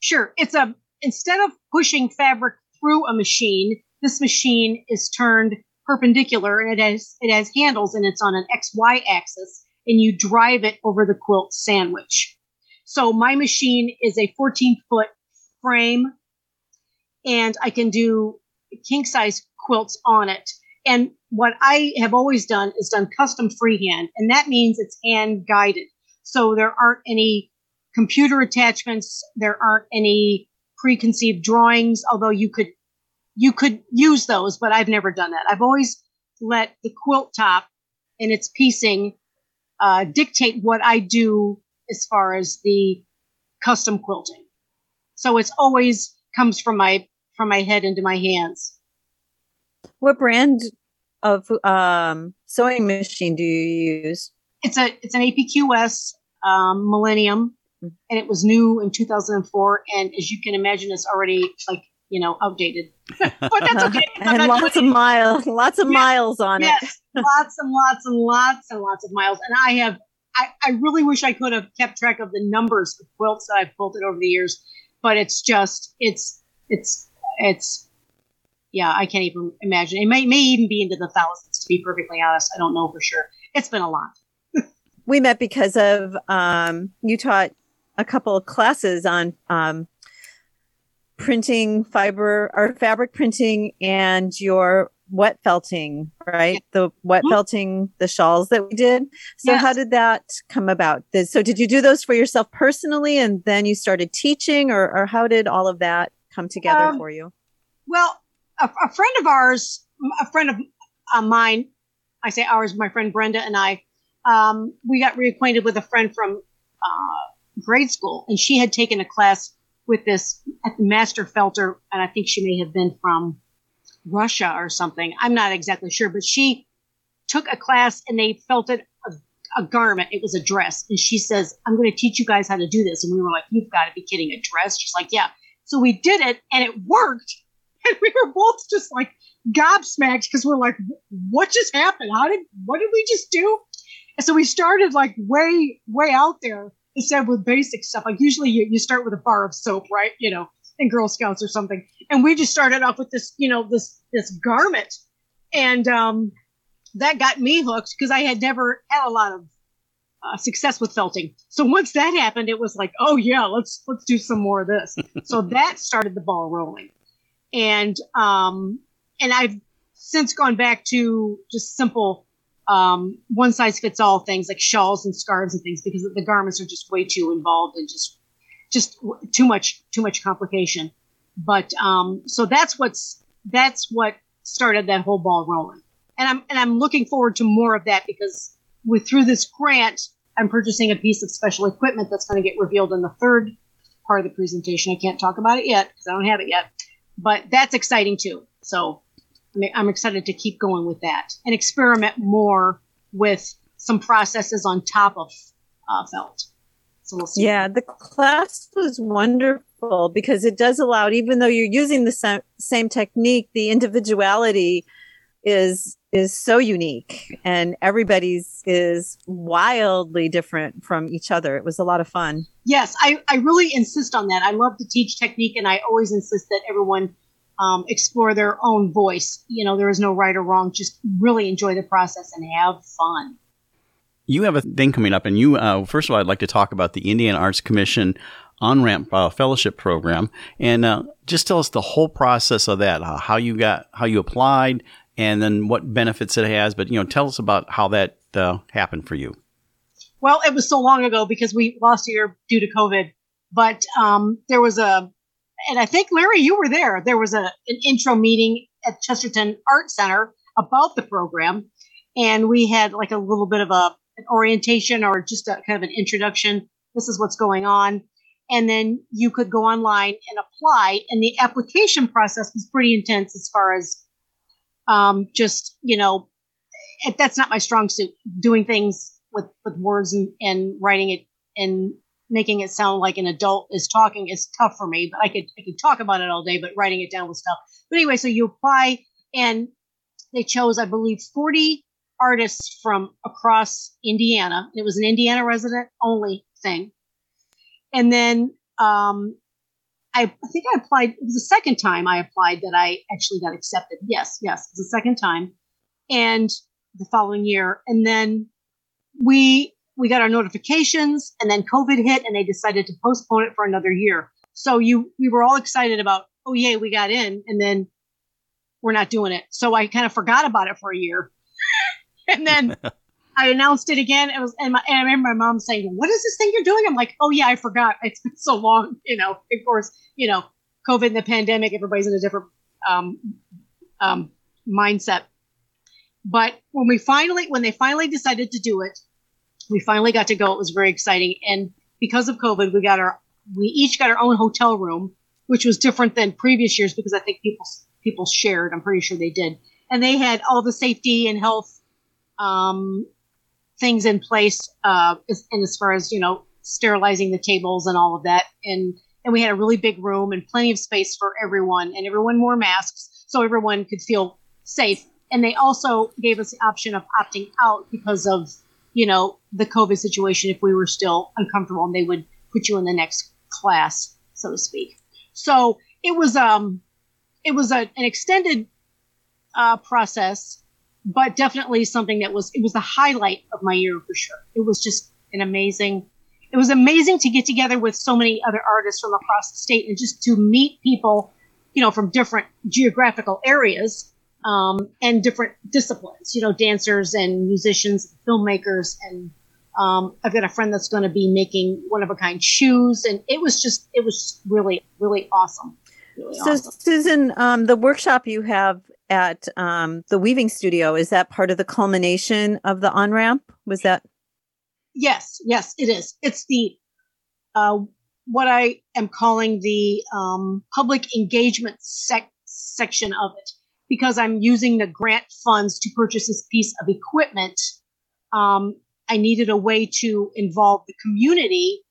Sure. It's a instead of pushing fabric through a machine, this machine is turned perpendicular and it has it has handles and it's on an XY axis and you drive it over the quilt sandwich. So my machine is a 14 foot frame and I can do king size quilts on it. And what I have always done is done custom freehand, and that means it's hand guided. So there aren't any computer attachments, there aren't any preconceived drawings, although you could you could use those, but I've never done that. I've always let the quilt top and its piecing uh, dictate what I do as far as the custom quilting. So it's always comes from my from my head into my hands. What brand of um, sewing machine do you use? It's a it's an APQS um, Millennium, Mm. and it was new in 2004. And as you can imagine, it's already like you know outdated. but that's okay. And lots of it. miles, lots of Yeah. miles on it. yes, lots and lots and lots and lots of miles. And I have, I, I really wish I could have kept track of the numbers of quilts that I've quilted over the years, but it's just, it's, it's, it's, yeah, I can't even imagine. It may, may even be into the thousands, to be perfectly honest. I don't know for sure. It's been a lot. We met because of um, you taught a couple of classes on um, printing fiber or fabric printing and your wet felting, right? The wet Mhm. felting, the shawls that we did. So Yes. how did that come about? So did you do those for yourself personally and then you started teaching or, or how did all of that come together Um, for you? Well, a, a friend of ours, a friend of uh, mine, I say ours, my friend Brenda and I, um, we got reacquainted with a friend from uh, grade school, and she had taken a class with this master felter, and I think she may have been from Russia or something. I'm not exactly sure, but she took a class and they felted a, a garment. It was a dress, and she says, "I'm going to teach you guys how to do this." And we were like, "You've got to be kidding! A dress?" She's like, "Yeah." So we did it, and it worked. And we were both just like gobsmacked because we're like, what just happened? How did, what did we just do? And so we started like way, way out there instead with basic stuff. Like usually you, you start with a bar of soap, right? You know, in Girl Scouts or something. And we just started off with this, you know, this, this garment. And, um, that got me hooked because I had never had a lot of uh, success with felting. So once that happened, it was like, oh yeah, let's let's do some more of this. so that started the ball rolling, and um, and I've since gone back to just simple um, one size fits all things like shawls and scarves and things because the garments are just way too involved and just just too much too much complication. But um, so that's what's that's what started that whole ball rolling, and I'm and I'm looking forward to more of that because with through this grant, I'm purchasing a piece of special equipment that's going to get revealed in the third part of the presentation. I can't talk about it yet because I don't have it yet, but that's exciting too. So I'm excited to keep going with that and experiment more with some processes on top of uh, felt. So we'll see. Yeah, the class was wonderful because it does allow, even though you're using the same technique, the individuality is is so unique, and everybody's is wildly different from each other. It was a lot of fun. Yes, I, I really insist on that. I love to teach technique, and I always insist that everyone um, explore their own voice. You know, there is no right or wrong. Just really enjoy the process and have fun. You have a thing coming up, and you uh, first of all, I'd like to talk about the Indiana Arts Commission on ramp uh, fellowship program, and uh, just tell us the whole process of that, uh, how you got, how you applied, and then what benefits it has. But you know, tell us about how that uh, happened for you. Well, it was so long ago because we lost a year due to COVID, but um, there was a, and I think Larry, you were there. There was a an intro meeting at Chesterton Art Center about the program, and we had like a little bit of a an orientation or just a kind of an introduction. This is what's going on, and then you could go online and apply. And the application process was pretty intense as far as um, just you know, it, that's not my strong suit. Doing things with with words and, and writing it and making it sound like an adult is talking is tough for me. But I could I could talk about it all day, but writing it down was tough. But anyway, so you apply, and they chose, I believe, forty artists from across Indiana. It was an Indiana resident only thing, and then um, I, I think I applied. It was the second time I applied that I actually got accepted. Yes, yes, it was the second time, and the following year, and then we we got our notifications, and then COVID hit, and they decided to postpone it for another year. So you we were all excited about, oh yay, we got in, and then we're not doing it. So I kind of forgot about it for a year, and then. I announced it again. It was, and, my, and I remember my mom saying, "What is this thing you're doing?" I'm like, "Oh yeah, I forgot. It's been so long." You know, of course, you know, COVID and the pandemic. Everybody's in a different um, um, mindset. But when we finally, when they finally decided to do it, we finally got to go. It was very exciting, and because of COVID, we got our, we each got our own hotel room, which was different than previous years because I think people people shared. I'm pretty sure they did, and they had all the safety and health um, things in place, uh, and as far as you know, sterilizing the tables and all of that, and and we had a really big room and plenty of space for everyone, and everyone wore masks so everyone could feel safe. And they also gave us the option of opting out because of you know the COVID situation if we were still uncomfortable, and they would put you in the next class, so to speak. So it was um it was a, an extended uh, process but definitely something that was it was the highlight of my year for sure. It was just an amazing it was amazing to get together with so many other artists from across the state and just to meet people, you know, from different geographical areas um, and different disciplines. You know, dancers and musicians, filmmakers, and um, I've got a friend that's going to be making one of a kind shoes, and it was just it was really really awesome. Really So, awesome. Susan, um, the workshop you have at um, the weaving studio is that part of the culmination of the on ramp? Was that Yes, yes, it is. It's the uh, what I am calling the um, public engagement sec- section of it because I'm using the grant funds to purchase this piece of equipment. Um, I needed a way to involve the community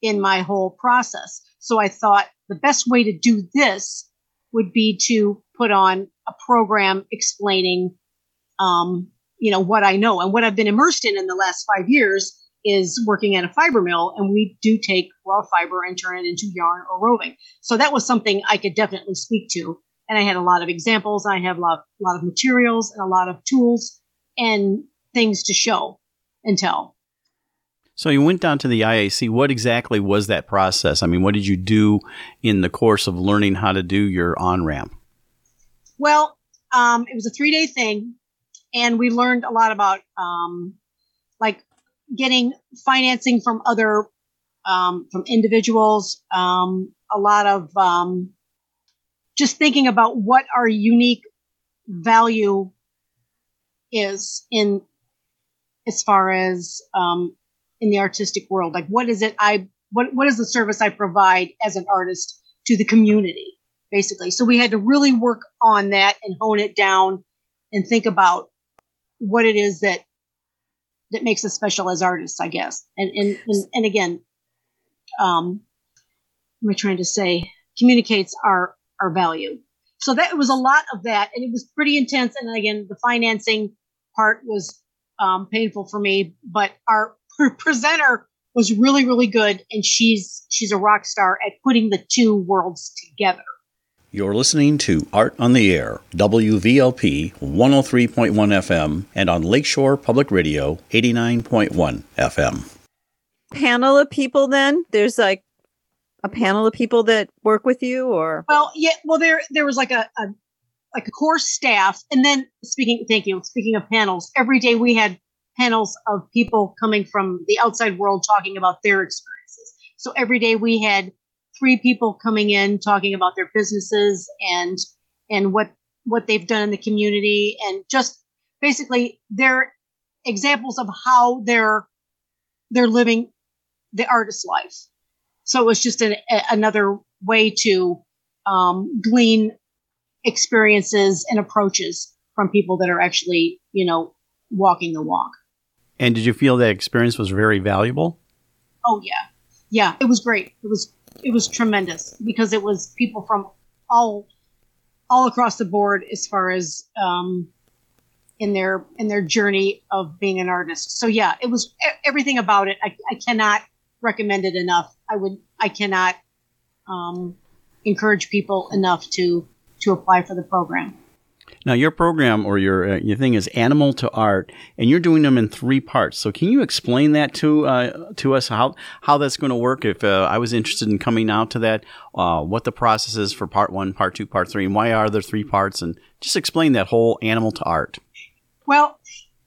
in my whole process. So I thought the best way to do this would be to put on a program explaining, um, you know, what I know and what I've been immersed in in the last five years is working at a fiber mill, and we do take raw fiber and turn it into yarn or roving. So that was something I could definitely speak to, and I had a lot of examples. I have a lot, lot of materials and a lot of tools and things to show and tell. So you went down to the IAC. What exactly was that process? I mean, what did you do in the course of learning how to do your on ramp? Well, um, it was a three day thing, and we learned a lot about um, like getting financing from other um, from individuals. Um, a lot of um, just thinking about what our unique value is in as far as um, in the artistic world. Like, what is it I what what is the service I provide as an artist to the community? Basically. So we had to really work on that and hone it down and think about what it is that that makes us special as artists, I guess. And and and, and again, um, am I trying to say? Communicates our our value. So that was a lot of that, and it was pretty intense. And again, the financing part was um, painful for me, but our presenter was really really good, and she's she's a rock star at putting the two worlds together. You're listening to Art on the Air, WVLP 103.1 FM, and on Lakeshore Public Radio 89.1 FM. panel of people then? There's like a panel of people that work with you or Well, yeah. Well, there there was like a, a like a core staff, and then speaking. Thank you. Speaking of panels, every day we had panels of people coming from the outside world talking about their experiences. So every day we had three people coming in talking about their businesses and and what what they've done in the community and just basically their examples of how they're they're living the artist life. So it was just an, a, another way to um, glean experiences and approaches from people that are actually, you know, walking the walk. And did you feel that experience was very valuable? Oh yeah, yeah, it was great. It was it was tremendous because it was people from all all across the board as far as um, in their in their journey of being an artist. So yeah, it was everything about it. I, I cannot recommend it enough. I would I cannot um, encourage people enough to to apply for the program. Now, your program or your uh, your thing is Animal to Art, and you're doing them in three parts. So, can you explain that to uh, to us how how that's going to work? If uh, I was interested in coming out to that, uh, what the process is for part one, part two, part three, and why are there three parts? And just explain that whole Animal to Art. Well,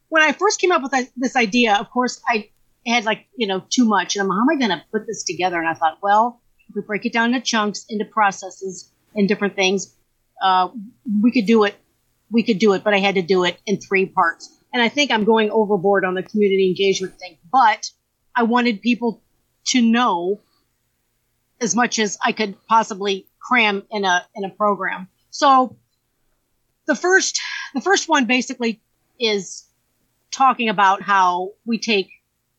when I first came up with this idea, of course, I had like, you know, too much. And I'm, how am I going to put this together? And I thought, well, if we break it down into chunks, into processes and different things, uh, we could do it. We could do it, but I had to do it in three parts. And I think I'm going overboard on the community engagement thing, but I wanted people to know as much as I could possibly cram in a in a program. So the first the first one basically is talking about how we take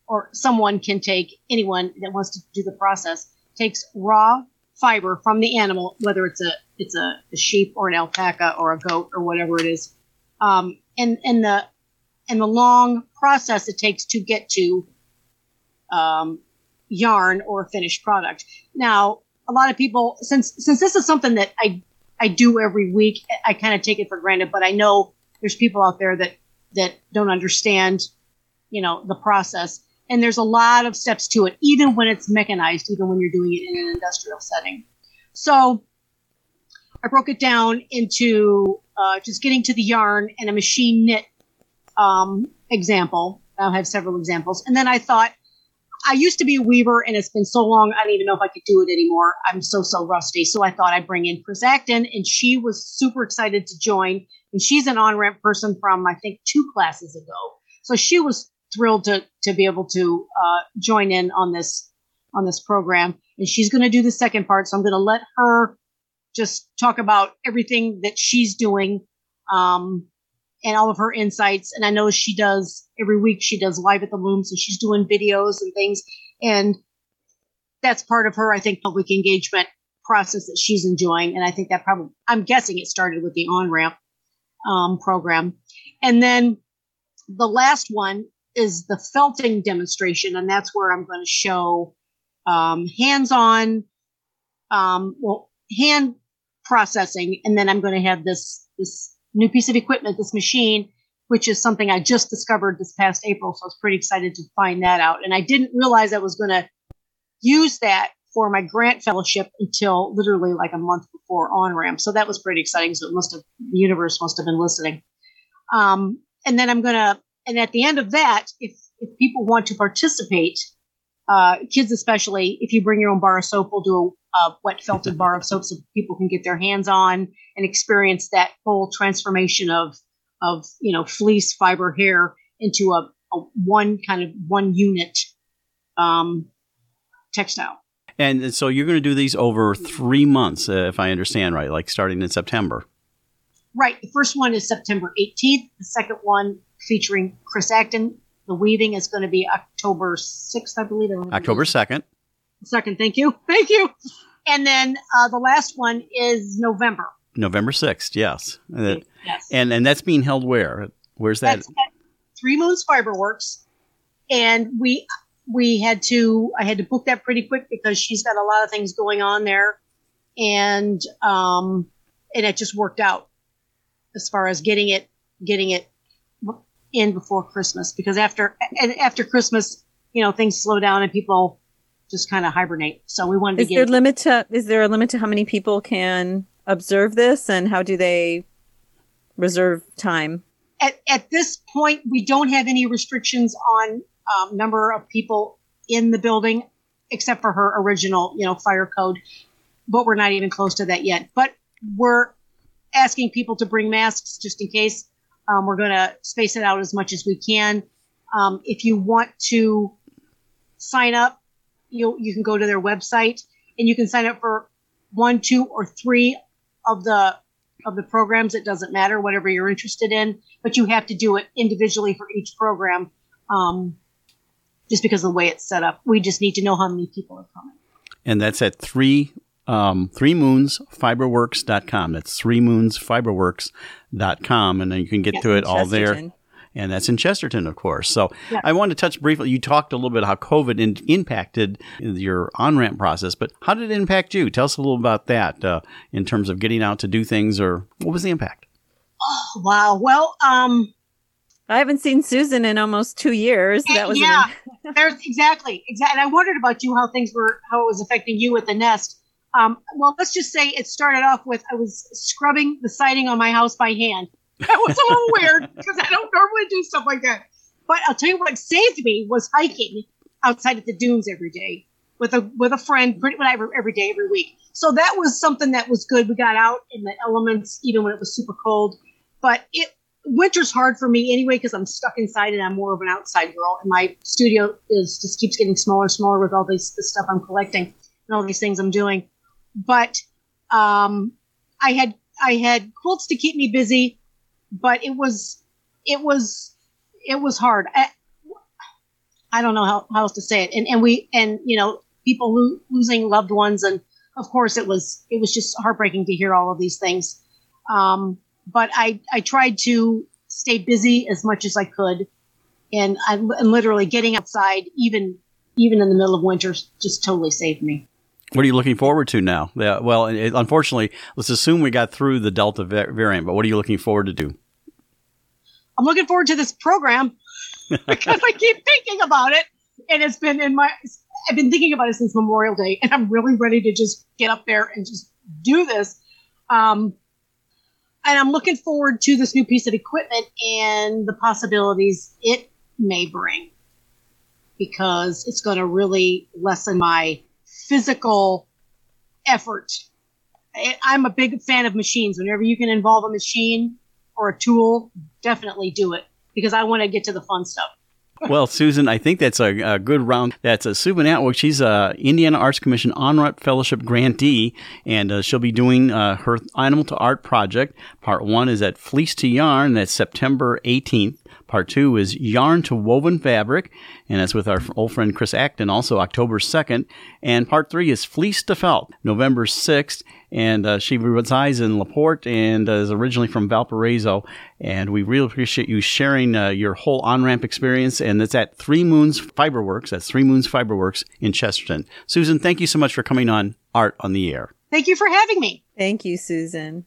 or someone can take anyone that wants to do the process takes raw fiber from the animal whether it's a it's a, a sheep or an alpaca or a goat or whatever it is. Um, and and the and the long process it takes to get to um, yarn or finished product. Now a lot of people since since this is something that i i do every week i kind of take it for granted but i know there's people out there that that don't understand you know the process. And there's a lot of steps to it even when it's mechanized even when you're doing it in an industrial setting. So I broke it down into uh, just getting to the yarn and a machine knit um, example. I'll have several examples. And then I thought, I used to be a weaver and it's been so long, I don't even know if I could do it anymore. I'm so, so rusty. So I thought I'd bring in Chris Acton and she was super excited to join. And she's an on ramp person from, I think, two classes ago. So she was thrilled to, to be able to uh, join in on this, on this program. And she's going to do the second part. So I'm going to let her just talk about everything that she's doing. Um, and all of her insights. And I know she does every week, she does live at the loom. So she's doing videos and things. And that's part of her, I think, public engagement process that she's enjoying. And I think that probably, I'm guessing it started with the on ramp um, program. And then the last one is the felting demonstration. And that's where I'm going to show um, hands on, um, well, hand processing. And then I'm going to have this, this new piece of equipment, this machine, which is something I just discovered this past April. So I was pretty excited to find that out. And I didn't realize I was going to use that for my grant fellowship until literally like a month before on ramp. So that was pretty exciting. So it must have, the universe must have been listening. Um, and then I'm going to, and at the end of that, if, if people want to participate, uh, kids especially, if you bring your own bar of soap, we'll do a, a wet felted bar of soap so people can get their hands on and experience that whole transformation of of you know fleece fiber hair into a, a one kind of one unit um, textile. And so you're going to do these over three months, uh, if I understand right, like starting in September. Right. The first one is September 18th. The second one featuring Chris Acton. The weaving is going to be October 6th, I believe. October 2nd. Second. Thank you. Thank you. And then uh, the last one is November. November 6th, yes. Yes. And and that's being held where? Where's that? Three Moons Fiberworks, and we we had to I had to book that pretty quick because she's got a lot of things going on there, and um and it just worked out as far as getting it getting it in before Christmas because after and after Christmas you know things slow down and people just kind of hibernate. So we wanted Is to there get limit to is there a limit to how many people can observe this and how do they reserve time? at, at this point, we don't have any restrictions on um, number of people in the building, except for her original, you know, fire code. But we're not even close to that yet. But we're asking people to bring masks just in case. Um, we're going to space it out as much as we can. Um, if you want to sign up, you you can go to their website and you can sign up for one, two, or three of the of the programs. It doesn't matter, whatever you're interested in, but you have to do it individually for each program, um, just because of the way it's set up. We just need to know how many people are coming. And that's at three um, three moons fiberworks.com. That's three moons fiberworks.com. And then you can get Yes, to it all there. And that's in Chesterton, of course. So Yeah. I want to touch briefly. You talked a little bit how COVID in, impacted your on ramp process, but how did it impact you? Tell us a little about that uh, in terms of getting out to do things, or what was the impact? Oh, wow. Well, um, I haven't seen Susan in almost two years. That was an- yeah, there's exactly, exactly. And I wondered about you, how things were, how it was affecting you at the nest. Um, well, let's just say it started off with I was scrubbing the siding on my house by hand. That was a little weird because I don't normally do stuff like that. But I'll tell you what saved me was hiking outside at the dunes every day with a with a friend, pretty much every, day, every week. So that was something that was good. We got out in the elements even when it was super cold. But it winter's hard for me anyway because I'm stuck inside and I'm more of an outside girl. And my studio is just keeps getting smaller and smaller with all this, this stuff I'm collecting and all these things I'm doing. But um, I had I had quilts to keep me busy, but it was it was it was hard. I, I don't know how, how else to say it. And and we and you know people lo- losing loved ones and of course it was it was just heartbreaking to hear all of these things. Um, but I I tried to stay busy as much as I could, and I and literally getting outside even even in the middle of winter just totally saved me. What are you looking forward to now? Yeah, well, it, unfortunately, let's assume we got through the Delta variant, but what are you looking forward to do? I'm looking forward to this program because I keep thinking about it, and it's been in my. I've been thinking about it since Memorial Day, and I'm really ready to just get up there and just do this. Um, and I'm looking forward to this new piece of equipment and the possibilities it may bring because it's going to really lessen my physical effort. I'm a big fan of machines. Whenever you can involve a machine or a tool, definitely do it because I want to get to the fun stuff. well, Susan, I think that's a, a good round. That's a Susan Atwood. She's a Indiana Arts Commission Honor Fellowship grantee, and uh, she'll be doing uh, her Animal to Art project. Part one is at Fleece to Yarn. That's September 18th. Part two is Yarn to Woven Fabric, and that's with our old friend Chris Acton, also October 2nd. And part three is Fleece to Felt, November 6th. And uh, she resides in LaPorte and uh, is originally from Valparaiso. And we really appreciate you sharing uh, your whole on ramp experience. And it's at Three Moons Fiberworks. That's Three Moons Fiberworks in Chesterton. Susan, thank you so much for coming on Art on the Air. Thank you for having me. Thank you, Susan.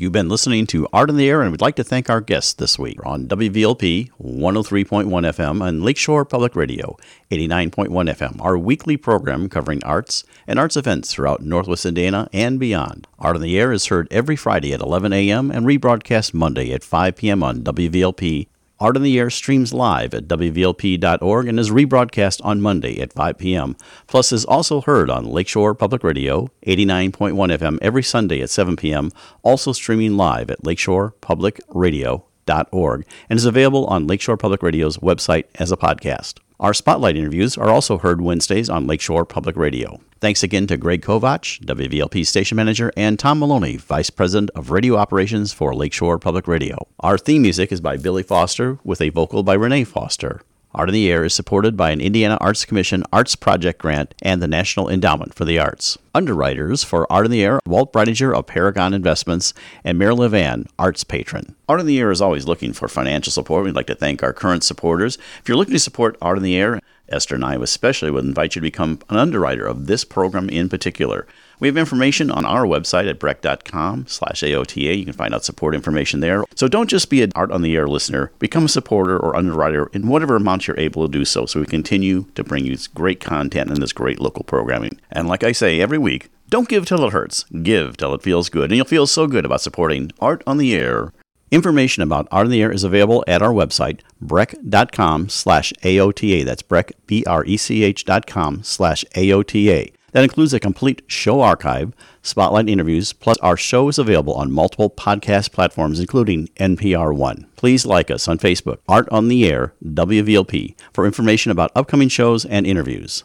You've been listening to Art in the Air, and we'd like to thank our guests this week on WVLP 103.1 FM and Lakeshore Public Radio 89.1 FM, our weekly program covering arts and arts events throughout Northwest Indiana and beyond. Art in the Air is heard every Friday at 11 a.m. and rebroadcast Monday at 5 p.m. on WVLP. Art in the Air streams live at WVLP.org and is rebroadcast on Monday at 5 p.m. Plus is also heard on Lakeshore Public Radio 89.1 FM every Sunday at 7 p.m. Also streaming live at LakeshorePublicRadio.org and is available on Lakeshore Public Radio's website as a podcast. Our spotlight interviews are also heard Wednesdays on Lakeshore Public Radio. Thanks again to Greg Kovach, WVLP station manager, and Tom Maloney, vice president of radio operations for Lakeshore Public Radio. Our theme music is by Billy Foster with a vocal by Renee Foster. Art in the Air is supported by an Indiana Arts Commission Arts Project grant and the National Endowment for the Arts. Underwriters for Art in the Air, Walt Breidinger of Paragon Investments and Mary Levan, Arts Patron. Art in the Air is always looking for financial support. We'd like to thank our current supporters. If you're looking to support Art in the Air, Esther and I especially would invite you to become an underwriter of this program in particular. We have information on our website at brech.com slash AOTA. You can find out support information there. So don't just be an Art on the Air listener. Become a supporter or underwriter in whatever amount you're able to do so so we continue to bring you this great content and this great local programming. And like I say every week, don't give till it hurts. Give till it feels good. And you'll feel so good about supporting Art on the Air. Information about Art on the Air is available at our website, brech.com slash AOTA. That's brech, B-R-E-C-H dot com slash AOTA. That includes a complete show archive, spotlight interviews, plus our show is available on multiple podcast platforms, including NPR One. Please like us on Facebook, Art on the Air, WVLP, for information about upcoming shows and interviews.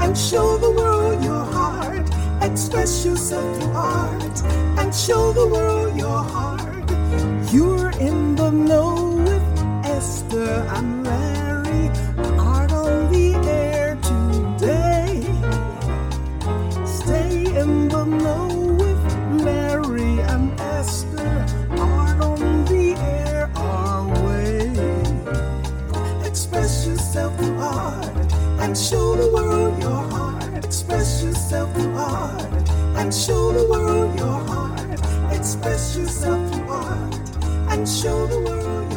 and show the world your heart. Express yourself through art and show the world your heart. You're in the know with Esther and show the world your heart. Express yourself through art and show the world your heart. Express yourself through art and show the world